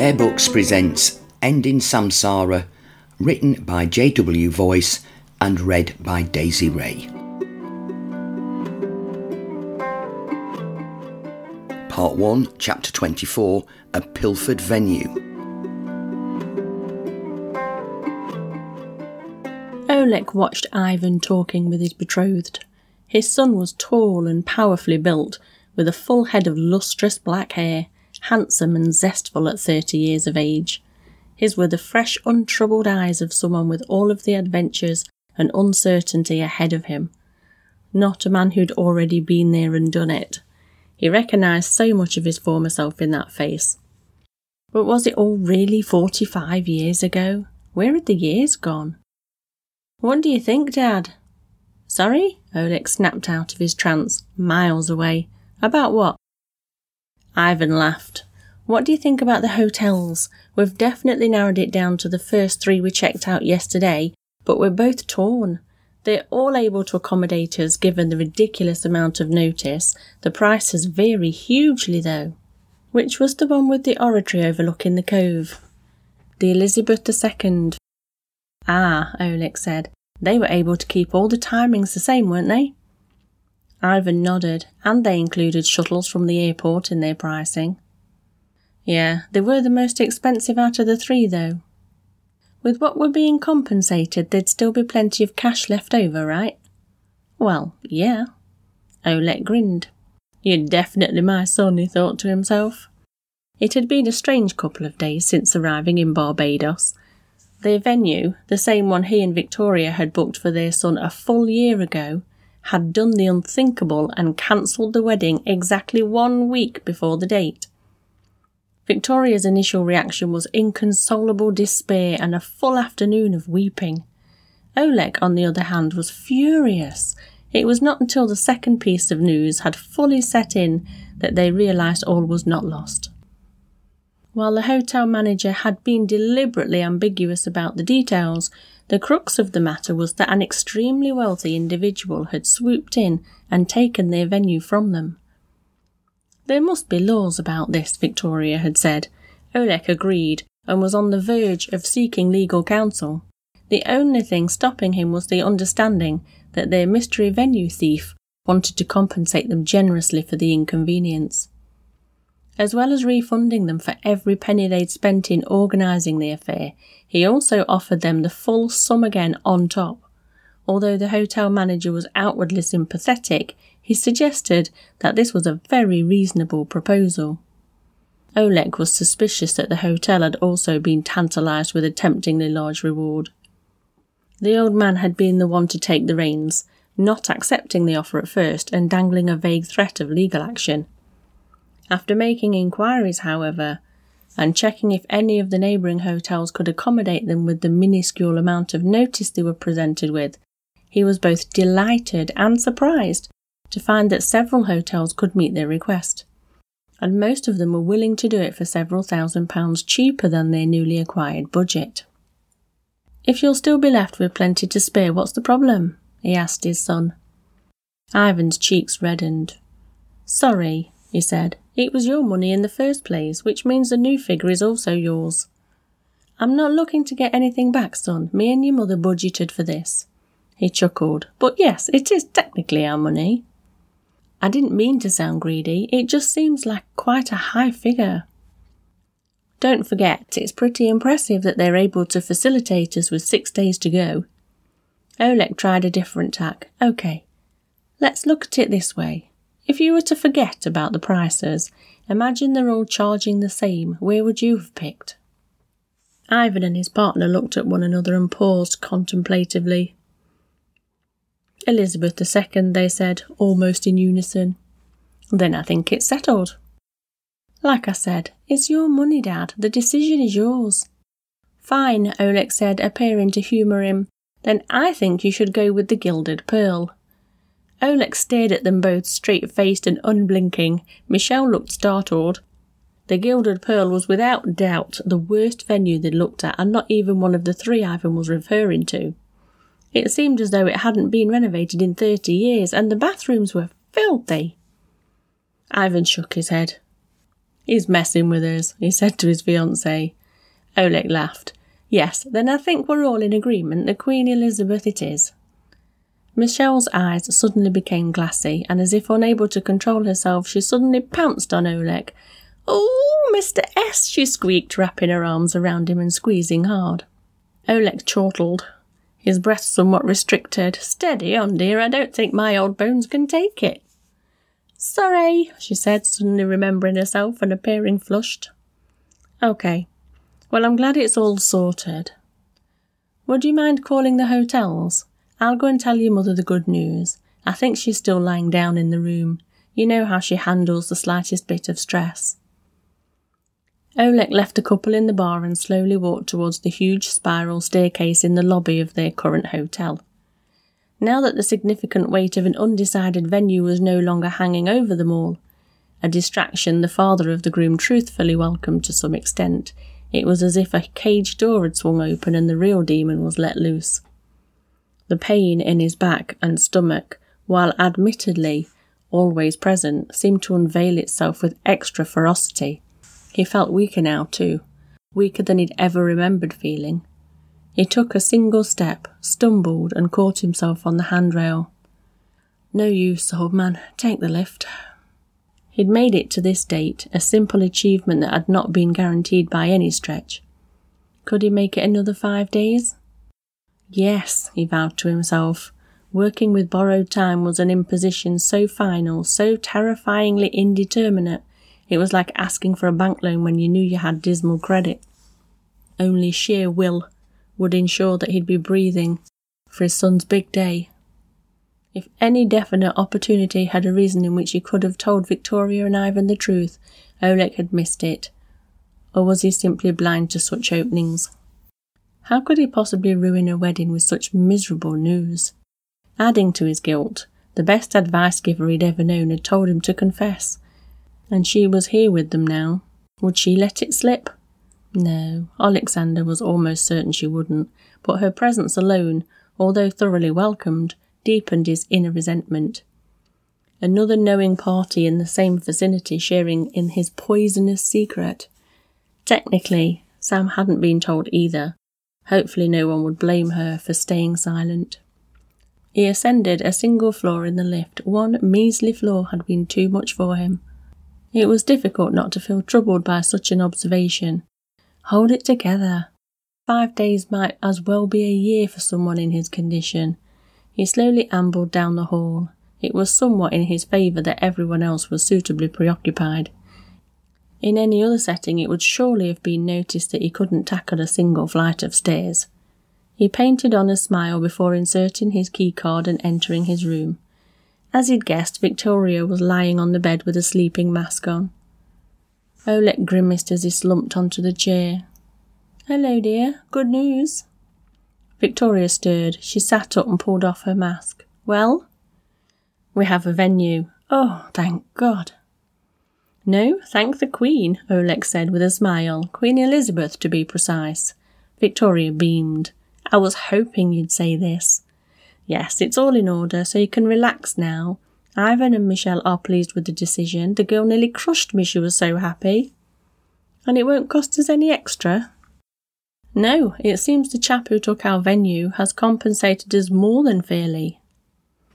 Bear Books presents Ending Samsara, written by J.W. Voice and read by Daisy Ray. Part 1, Chapter 24 A Pilfered Venue. Oleg watched Ivan talking with his betrothed. His son was tall and powerfully built, with a full head of lustrous black hair, handsome and zestful at thirty years of age. His were the fresh, untroubled eyes of someone with all of the adventures and uncertainty ahead of him. Not a man who'd already been there and done it. He recognised so much of his former self in that face. But was it all really forty five years ago? Where had the years gone? What do you think, Dad? Sorry? Oleg snapped out of his trance, miles away. About what? Ivan laughed. What do you think about the hotels? We've definitely narrowed it down to the first three we checked out yesterday, but we're both torn. They're all able to accommodate us given the ridiculous amount of notice. The prices vary hugely, though. Which was the one with the oratory overlooking the cove? The Elizabeth II. Ah, Oleg said. They were able to keep all the timings the same, weren't they? Ivan nodded, and they included shuttles from the airport in their pricing. Yeah, they were the most expensive out of the three, though. With what were being compensated, there'd still be plenty of cash left over, right? Well, yeah. Oleg grinned. You're definitely my son, he thought to himself. It had been a strange couple of days since arriving in Barbados. Their venue, the same one he and Victoria had booked for their son a full year ago, had done the unthinkable and cancelled the wedding exactly one week before the date. Victoria's initial reaction was inconsolable despair and a full afternoon of weeping. Oleg, on the other hand, was furious. It was not until the second piece of news had fully set in that they realised all was not lost. While the hotel manager had been deliberately ambiguous about the details, the crux of the matter was that an extremely wealthy individual had swooped in and taken their venue from them. There must be laws about this, Victoria had said. Oleg agreed and was on the verge of seeking legal counsel. The only thing stopping him was the understanding that their mystery venue thief wanted to compensate them generously for the inconvenience as well as refunding them for every penny they'd spent in organising the affair, he also offered them the full sum again on top. Although the hotel manager was outwardly sympathetic, he suggested that this was a very reasonable proposal. Oleg was suspicious that the hotel had also been tantalised with a temptingly large reward. The old man had been the one to take the reins, not accepting the offer at first and dangling a vague threat of legal action. After making inquiries, however, and checking if any of the neighbouring hotels could accommodate them with the minuscule amount of notice they were presented with, he was both delighted and surprised to find that several hotels could meet their request, and most of them were willing to do it for several thousand pounds cheaper than their newly acquired budget. If you'll still be left with plenty to spare, what's the problem? he asked his son. Ivan's cheeks reddened. Sorry, he said. It was your money in the first place, which means the new figure is also yours. I'm not looking to get anything back, son. Me and your mother budgeted for this. He chuckled. But yes, it is technically our money. I didn't mean to sound greedy. It just seems like quite a high figure. Don't forget, it's pretty impressive that they're able to facilitate us with six days to go. Oleg tried a different tack. OK, let's look at it this way. If you were to forget about the prices, imagine they're all charging the same, where would you have picked? Ivan and his partner looked at one another and paused contemplatively. Elizabeth II, they said, almost in unison. Then I think it's settled. Like I said, it's your money, Dad. The decision is yours. Fine, Oleg said, appearing to humour him. Then I think you should go with the gilded pearl. Oleg stared at them both, straight faced and unblinking. Michelle looked startled. The Gilded Pearl was without doubt the worst venue they'd looked at, and not even one of the three Ivan was referring to. It seemed as though it hadn't been renovated in thirty years, and the bathrooms were filthy. Ivan shook his head. He's messing with us, he said to his fiancée. Oleg laughed. Yes, then I think we're all in agreement that Queen Elizabeth it is. Michelle's eyes suddenly became glassy, and as if unable to control herself, she suddenly pounced on Oleg. Oh, Mr. S, she squeaked, wrapping her arms around him and squeezing hard. Oleg chortled, his breath somewhat restricted. Steady on, dear, I don't think my old bones can take it. Sorry, she said, suddenly remembering herself and appearing flushed. OK. Well, I'm glad it's all sorted. Would you mind calling the hotels? I'll go and tell your mother the good news. I think she's still lying down in the room. You know how she handles the slightest bit of stress. Oleg left the couple in the bar and slowly walked towards the huge spiral staircase in the lobby of their current hotel. Now that the significant weight of an undecided venue was no longer hanging over them all, a distraction the father of the groom truthfully welcomed to some extent, it was as if a cage door had swung open and the real demon was let loose. The pain in his back and stomach, while admittedly always present, seemed to unveil itself with extra ferocity. He felt weaker now, too, weaker than he'd ever remembered feeling. He took a single step, stumbled, and caught himself on the handrail. No use, old man. Take the lift. He'd made it to this date, a simple achievement that had not been guaranteed by any stretch. Could he make it another five days? Yes, he vowed to himself. Working with borrowed time was an imposition so final, so terrifyingly indeterminate, it was like asking for a bank loan when you knew you had dismal credit. Only sheer will would ensure that he'd be breathing for his son's big day. If any definite opportunity had arisen in which he could have told Victoria and Ivan the truth, Oleg had missed it. Or was he simply blind to such openings? How could he possibly ruin a wedding with such miserable news? Adding to his guilt, the best advice giver he'd ever known had told him to confess. And she was here with them now. Would she let it slip? No, Alexander was almost certain she wouldn't, but her presence alone, although thoroughly welcomed, deepened his inner resentment. Another knowing party in the same vicinity sharing in his poisonous secret. Technically, Sam hadn't been told either. Hopefully, no one would blame her for staying silent. He ascended a single floor in the lift. One measly floor had been too much for him. It was difficult not to feel troubled by such an observation. Hold it together. Five days might as well be a year for someone in his condition. He slowly ambled down the hall. It was somewhat in his favour that everyone else was suitably preoccupied. In any other setting, it would surely have been noticed that he couldn't tackle a single flight of stairs. He painted on a smile before inserting his key card and entering his room. As he'd guessed, Victoria was lying on the bed with a sleeping mask on. Oleg grimaced as he slumped onto the chair. Hello, dear. Good news. Victoria stirred. She sat up and pulled off her mask. Well? We have a venue. Oh, thank God. No, thank the Queen, Oleg said with a smile. Queen Elizabeth, to be precise. Victoria beamed. I was hoping you'd say this. Yes, it's all in order, so you can relax now. Ivan and Michelle are pleased with the decision. The girl nearly crushed me, she was so happy. And it won't cost us any extra. No, it seems the chap who took our venue has compensated us more than fairly.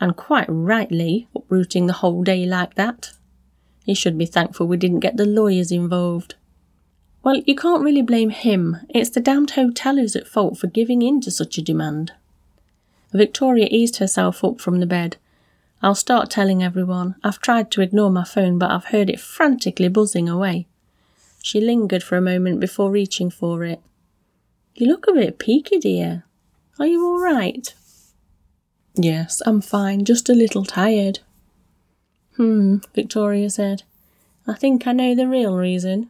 And quite rightly, uprooting the whole day like that. He should be thankful we didn't get the lawyers involved. Well, you can't really blame him. It's the damned hotel who's at fault for giving in to such a demand. Victoria eased herself up from the bed I'll start telling everyone. I've tried to ignore my phone, but I've heard it frantically buzzing away. She lingered for a moment before reaching for it. You look a bit peaky, dear. Are you all right? Yes, I'm fine, just a little tired. Hmm, Victoria said. I think I know the real reason.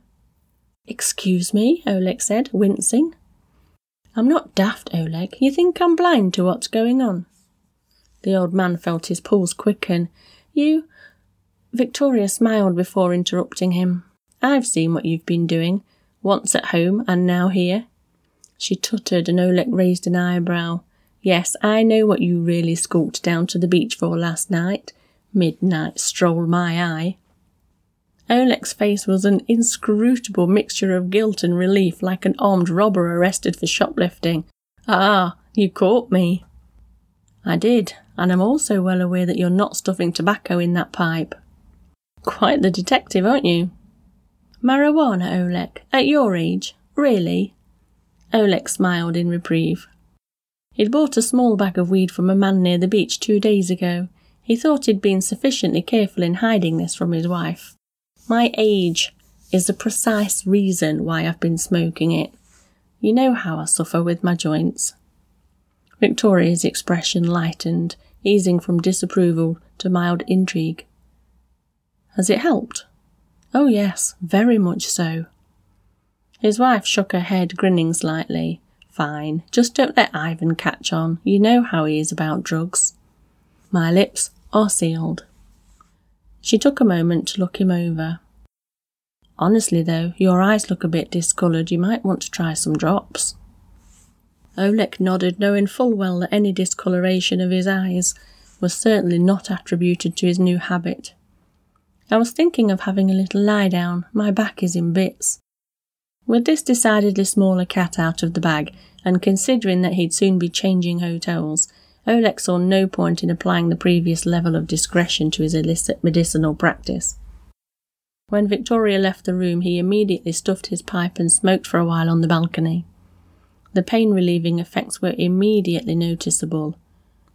Excuse me, Oleg said, wincing. I'm not daft, Oleg. You think I'm blind to what's going on? The old man felt his pulse quicken. You. Victoria smiled before interrupting him. I've seen what you've been doing, once at home and now here. She tuttered, and Oleg raised an eyebrow. Yes, I know what you really skulked down to the beach for last night. Midnight stroll, my eye. Oleg's face was an inscrutable mixture of guilt and relief, like an armed robber arrested for shoplifting. Ah, you caught me. I did, and I'm also well aware that you're not stuffing tobacco in that pipe. Quite the detective, aren't you? Marijuana, Oleg, at your age? Really? Oleg smiled in reprieve. He'd bought a small bag of weed from a man near the beach two days ago. He thought he'd been sufficiently careful in hiding this from his wife. My age is the precise reason why I've been smoking it. You know how I suffer with my joints. Victoria's expression lightened, easing from disapproval to mild intrigue. Has it helped? Oh, yes, very much so. His wife shook her head, grinning slightly. Fine, just don't let Ivan catch on. You know how he is about drugs. My lips are sealed. She took a moment to look him over. Honestly, though, your eyes look a bit discoloured. You might want to try some drops. Oleg nodded, knowing full well that any discoloration of his eyes was certainly not attributed to his new habit. I was thinking of having a little lie down. My back is in bits. With this decidedly smaller cat out of the bag, and considering that he'd soon be changing hotels, Oleg saw no point in applying the previous level of discretion to his illicit medicinal practice. When Victoria left the room, he immediately stuffed his pipe and smoked for a while on the balcony. The pain relieving effects were immediately noticeable.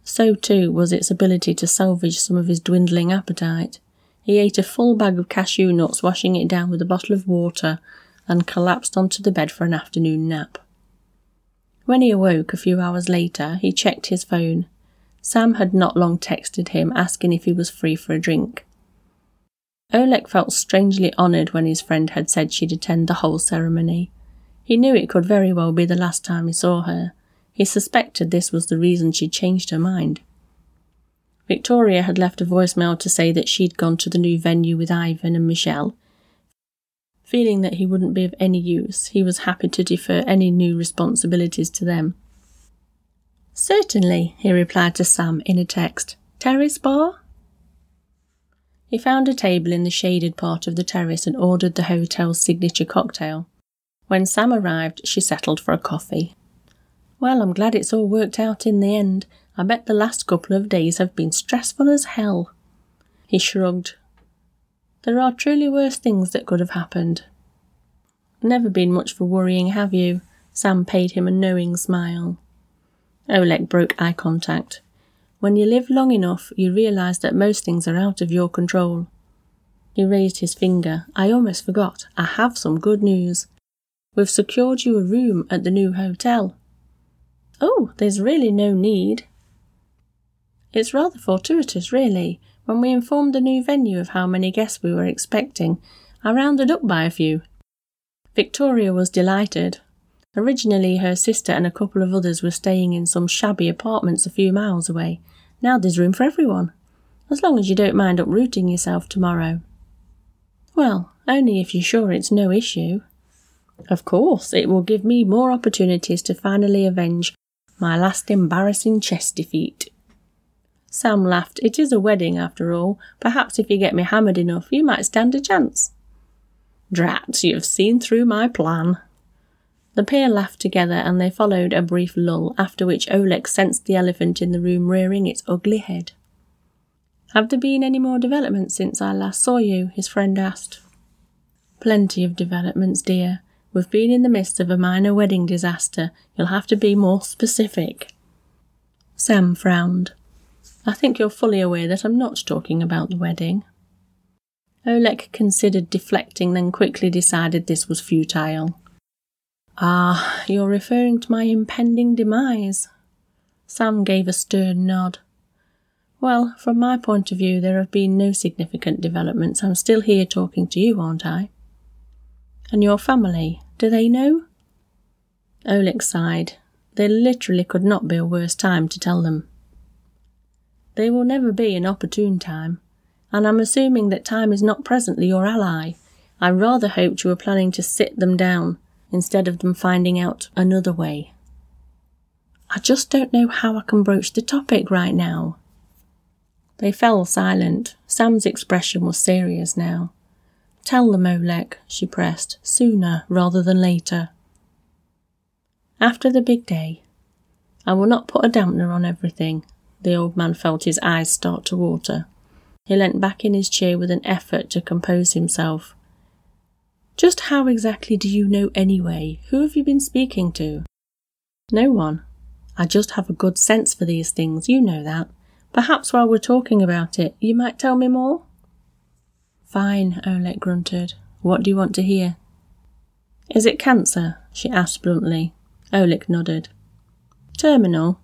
So, too, was its ability to salvage some of his dwindling appetite. He ate a full bag of cashew nuts, washing it down with a bottle of water, and collapsed onto the bed for an afternoon nap. When he awoke a few hours later, he checked his phone. Sam had not long texted him asking if he was free for a drink. Oleg felt strangely honoured when his friend had said she'd attend the whole ceremony. He knew it could very well be the last time he saw her. He suspected this was the reason she'd changed her mind. Victoria had left a voicemail to say that she'd gone to the new venue with Ivan and Michelle. Feeling that he wouldn't be of any use, he was happy to defer any new responsibilities to them. Certainly, he replied to Sam in a text. Terrace bar? He found a table in the shaded part of the terrace and ordered the hotel's signature cocktail. When Sam arrived, she settled for a coffee. Well, I'm glad it's all worked out in the end. I bet the last couple of days have been stressful as hell. He shrugged. There are truly worse things that could have happened. Never been much for worrying, have you? Sam paid him a knowing smile. Oleg broke eye contact. When you live long enough, you realize that most things are out of your control. He raised his finger. I almost forgot. I have some good news. We've secured you a room at the new hotel. Oh, there's really no need. It's rather fortuitous, really. When we informed the new venue of how many guests we were expecting, I rounded up by a few. Victoria was delighted. Originally, her sister and a couple of others were staying in some shabby apartments a few miles away. Now there's room for everyone, as long as you don't mind uprooting yourself tomorrow. Well, only if you're sure it's no issue. Of course, it will give me more opportunities to finally avenge my last embarrassing chess defeat. Sam laughed. It is a wedding, after all. Perhaps if you get me hammered enough, you might stand a chance. Drat, you've seen through my plan. The pair laughed together and they followed a brief lull, after which Oleg sensed the elephant in the room rearing its ugly head. Have there been any more developments since I last saw you? his friend asked. Plenty of developments, dear. We've been in the midst of a minor wedding disaster. You'll have to be more specific. Sam frowned. I think you're fully aware that I'm not talking about the wedding. Oleg considered deflecting, then quickly decided this was futile. Ah, you're referring to my impending demise. Sam gave a stern nod. Well, from my point of view, there have been no significant developments. I'm still here talking to you, aren't I? And your family, do they know? Oleg sighed. There literally could not be a worse time to tell them. There will never be an opportune time, and I'm assuming that time is not presently your ally. I rather hoped you were planning to sit them down instead of them finding out another way. I just don't know how I can broach the topic right now. They fell silent. Sam's expression was serious now. Tell them, Oleg, she pressed, sooner rather than later. After the big day, I will not put a dampener on everything. The old man felt his eyes start to water. He leant back in his chair with an effort to compose himself. Just how exactly do you know anyway? Who have you been speaking to? No one. I just have a good sense for these things, you know that. Perhaps while we're talking about it, you might tell me more? Fine, Oleg grunted. What do you want to hear? Is it cancer? she asked bluntly. Oleg nodded. Terminal?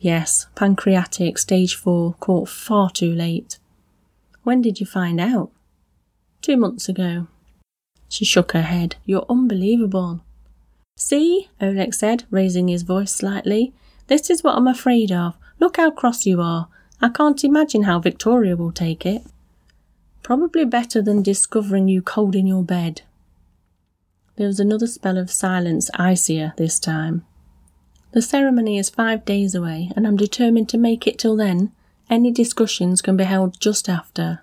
Yes, pancreatic, stage four, caught far too late. When did you find out? Two months ago. She shook her head. You're unbelievable. See, Oleg said, raising his voice slightly. This is what I'm afraid of. Look how cross you are. I can't imagine how Victoria will take it. Probably better than discovering you cold in your bed. There was another spell of silence, icier this time. The ceremony is five days away, and I'm determined to make it till then. Any discussions can be held just after.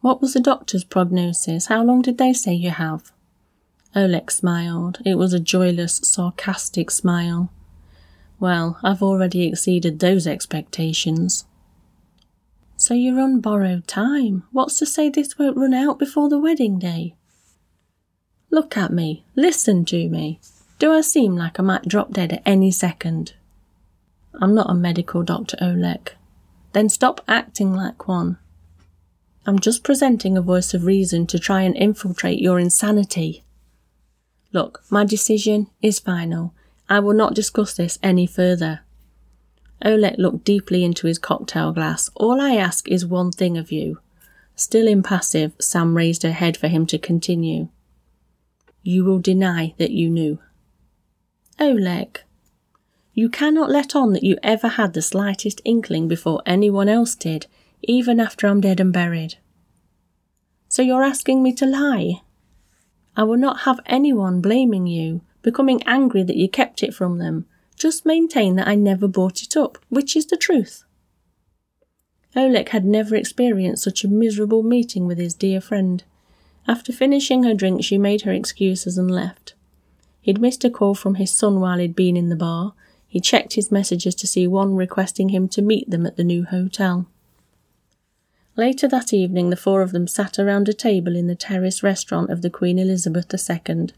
What was the doctor's prognosis? How long did they say you have? Oleg smiled. It was a joyless, sarcastic smile. Well, I've already exceeded those expectations. So you're on borrowed time. What's to say this won't run out before the wedding day? Look at me. Listen to me. Do I seem like I might drop dead at any second? I'm not a medical doctor, Oleg. Then stop acting like one. I'm just presenting a voice of reason to try and infiltrate your insanity. Look, my decision is final. I will not discuss this any further. Oleg looked deeply into his cocktail glass. All I ask is one thing of you. Still impassive, Sam raised her head for him to continue. You will deny that you knew. Oleg, you cannot let on that you ever had the slightest inkling before anyone else did, even after I'm dead and buried. So you're asking me to lie? I will not have anyone blaming you, becoming angry that you kept it from them. Just maintain that I never brought it up, which is the truth. Oleg had never experienced such a miserable meeting with his dear friend. After finishing her drink, she made her excuses and left. He'd missed a call from his son while he'd been in the bar. He checked his messages to see one requesting him to meet them at the new hotel. Later that evening, the four of them sat around a table in the terrace restaurant of the Queen Elizabeth II.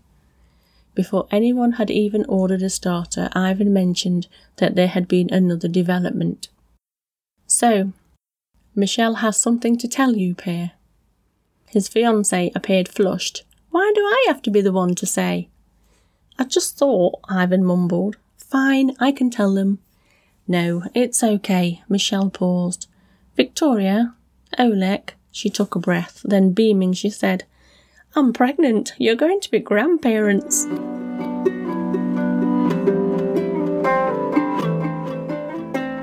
Before anyone had even ordered a starter, Ivan mentioned that there had been another development. So, Michelle has something to tell you, Pierre. His fiancée appeared flushed. Why do I have to be the one to say? I just thought, Ivan mumbled. Fine, I can tell them. No, it's okay. Michelle paused. Victoria, Oleg? she took a breath, then beaming, she said, I'm pregnant. You're going to be grandparents.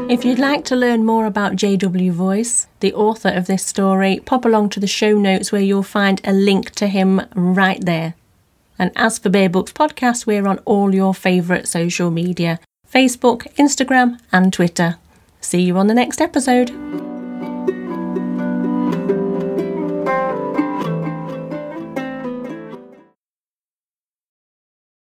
If you'd like to learn more about JW Voice, the author of this story, pop along to the show notes where you'll find a link to him right there. And as for Bear Books Podcast, we're on all your favourite social media Facebook, Instagram, and Twitter. See you on the next episode.